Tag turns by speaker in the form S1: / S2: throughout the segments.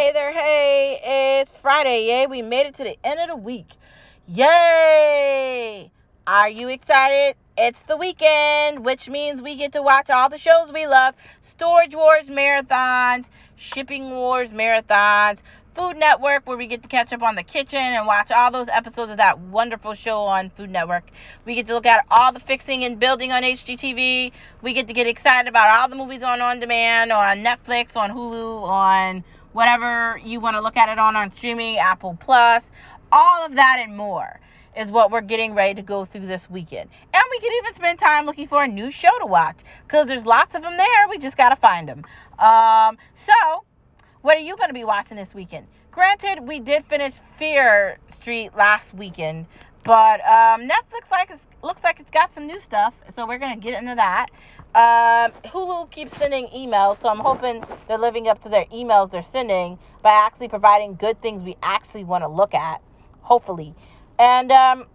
S1: Hey there, hey, it's Friday, yay, we made it to the end of the week. Yay! Are you excited? It's the weekend, which means we get to watch all the shows we love Storage Wars marathons, Shipping Wars marathons, Food Network, where we get to catch up on the kitchen and watch all those episodes of that wonderful show on Food Network. We get to look at all the fixing and building on HGTV. We get to get excited about all the movies on On Demand, on Netflix, on Hulu, on whatever you want to look at it on on streaming, Apple Plus, all of that and more is what we're getting ready to go through this weekend. And we can even spend time looking for a new show to watch because there's lots of them there. We just got to find them. Um, so, what are you going to be watching this weekend? Granted, we did finish Fear Street last weekend, but um, Netflix like it's, looks like it's got some new stuff, so we're to get into that. Um, Hulu keeps sending emails, so I'm hoping they're living up to their emails they're sending by actually providing good things we actually want to look at, hopefully. And um,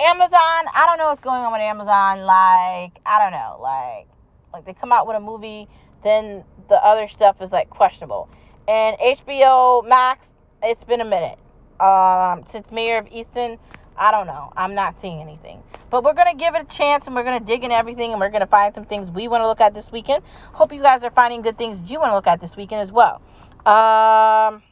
S1: Amazon, I don't know what's going on with Amazon. Like, I don't know, like, like they come out with a movie, then the other stuff is like questionable. And HBO Max, it's been a minute um, since Mare of Easttown. I don't know. I'm not seeing anything. But we're going to give it a chance and we're going to dig in everything and we're going to find some things we want to look at this weekend. Hope you guys are finding good things you want to look at this weekend as well. Um,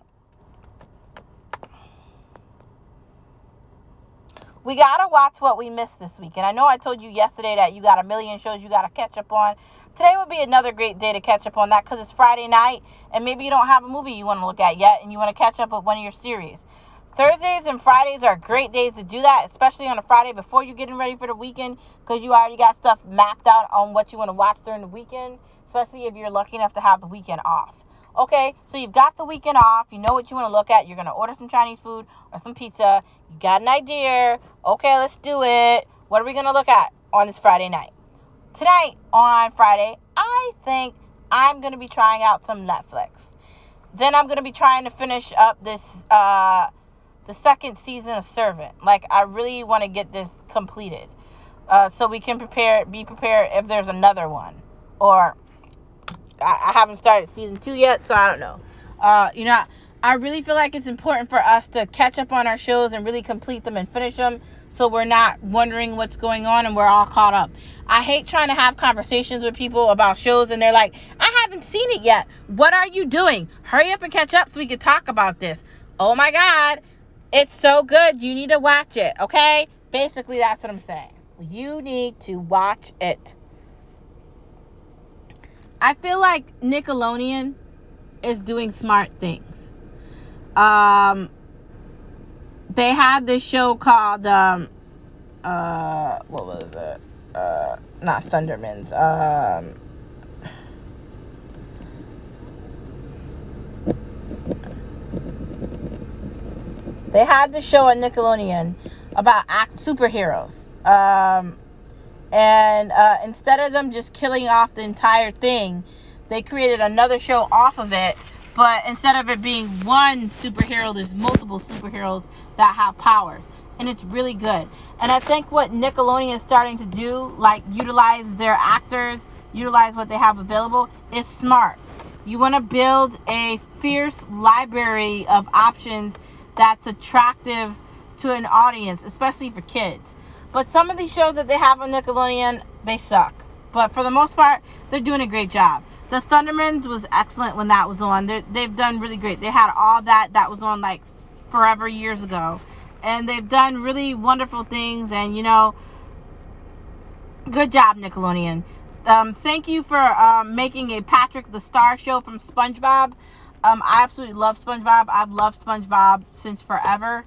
S1: we got to watch what we missed this weekend. I know I told you yesterday that you got a million shows you got to catch up on. Today would be another great day to catch up on that because it's Friday night and maybe you don't have a movie you want to look at yet and you want to catch up with one of your series. Thursdays and Fridays are great days to do that, especially on a Friday before you're getting ready for the weekend because you already got stuff mapped out on what you want to watch during the weekend, especially if you're lucky enough to have the weekend off. Okay, so you've got the weekend off, you know what you want to look at, you're going to order some Chinese food or some pizza, you got an idea, okay, let's do it. What are we going to look at on this Friday night? Tonight on Friday, I think I'm going to be trying out some Netflix. Then I'm going to be trying to finish up this uh the second season of Servant. Like I really want to get this completed, uh, so we can prepare, be prepared if there's another one, or I, I haven't started season two yet, so I don't know. Uh, you know, I really feel like it's important for us to catch up on our shows and really complete them and finish them, so we're not wondering what's going on and we're all caught up. I hate trying to have conversations with people about shows and they're like, I haven't seen it yet. What are you doing? Hurry up and catch up so we can talk about this. Oh my God it's so good. You need to watch it, okay? Basically, that's what I'm saying. You need to watch it. I feel like Nickelodeon is doing smart things. Um, they had this show called um, uh, what was it? Uh, not Thundermans. Um, They had the show on Nickelodeon about act superheroes. Um, and uh, instead of them just killing off the entire thing, they created another show off of it. But instead of it being one superhero, there's multiple superheroes that have powers. And it's really good. And I think what Nickelodeon is starting to do, like utilize their actors, utilize what they have available, is smart. You want to build a fierce library of options that's attractive to an audience, especially for kids. But some of these shows that they have on Nickelodeon, they suck. But for the most part, they're doing a great job. The Thundermans was excellent when that was on. they they've done really great. They had all that that was on like forever years ago. And they've done really wonderful things. And, you know, good job, Nickelodeon. Um, thank you for um, making a Patrick the Star show from SpongeBob. Um, I absolutely love SpongeBob. I've loved SpongeBob since forever,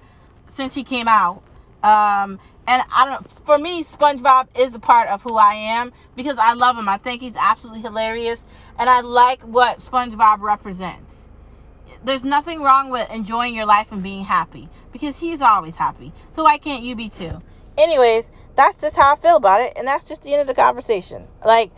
S1: since he came out. Um, and I don't. For me, SpongeBob is a part of who I am because I love him. I think he's absolutely hilarious, and I like what SpongeBob represents. There's nothing wrong with enjoying your life and being happy because he's always happy. So why can't you be too? Anyways, that's just how I feel about it, and that's just the end of the conversation. Like,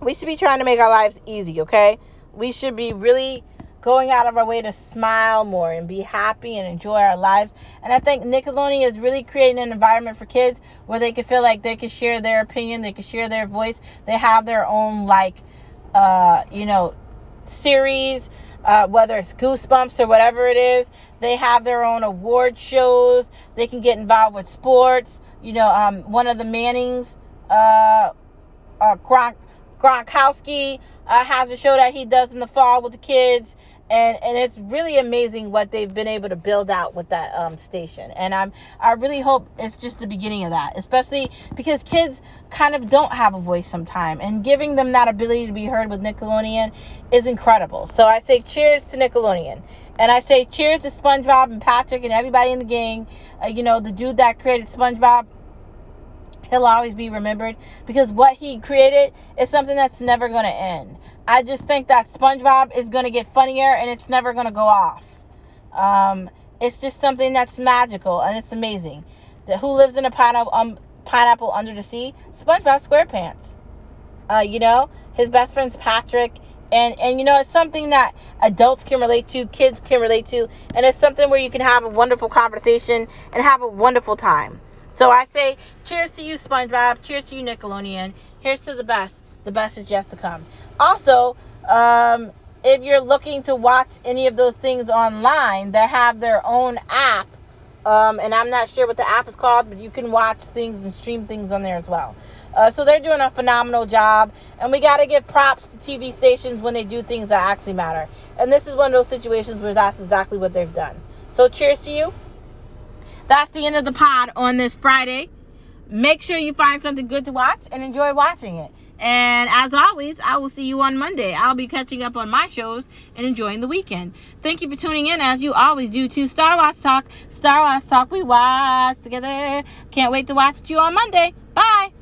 S1: we should be trying to make our lives easy, okay? We should be really going out of our way to smile more and be happy and enjoy our lives. And I think Nickelodeon is really creating an environment for kids where they can feel like they can share their opinion, they can share their voice, they have their own like uh, you know, series uh, whether it's Goosebumps or whatever it is. They have their own award shows. They can get involved with sports. You know, um, one of the Mannings, uh, uh, Gronk, Gronkowski, uh, has a show that he does in the fall with the kids. And and it's really amazing what they've been able to build out with that um, station. And i'm i really hope it's just the beginning of that especially because kids kind of don't have a voice sometime. And giving them that ability to be heard with nickelodeon is incredible. So i say cheers to nickelodeon. And i say cheers to spongebob and patrick and everybody in the gang. Uh, you know the dude that created spongebob he'll always be remembered because what he created is something that's never going to end I just think that SpongeBob is going to get funnier and it's never going to go off. Um, it's just something that's magical and it's amazing. The, who lives in a pineapple, um, pineapple under the sea? SpongeBob SquarePants. Uh, you know, his best friend's Patrick. And, and you know, it's something that adults can relate to, kids can relate to, and it's something where you can have a wonderful conversation and have a wonderful time. So I say, cheers to you, SpongeBob. Cheers to you, Nickelodeon. Here's to the best. The best is yet to come. Also, um, if you're looking to watch any of those things online, they have their own app. Um, and I'm not sure what the app is called, but you can watch things and stream things on there as well. Uh, so they're doing a phenomenal job, and we got to give props to TV stations when they do things that actually matter. And this is one of those situations where that's exactly what they've done. So cheers to you. That's the end of the pod on this Friday. Make sure you find something good to watch and enjoy watching it. And as always, I will see you on Monday. I'll be catching up on my shows and enjoying the weekend. Thank you for tuning in, as you always do, to Star Wars Talk. Star Wars Talk, we watch together. Can't wait to watch you on Monday. Bye.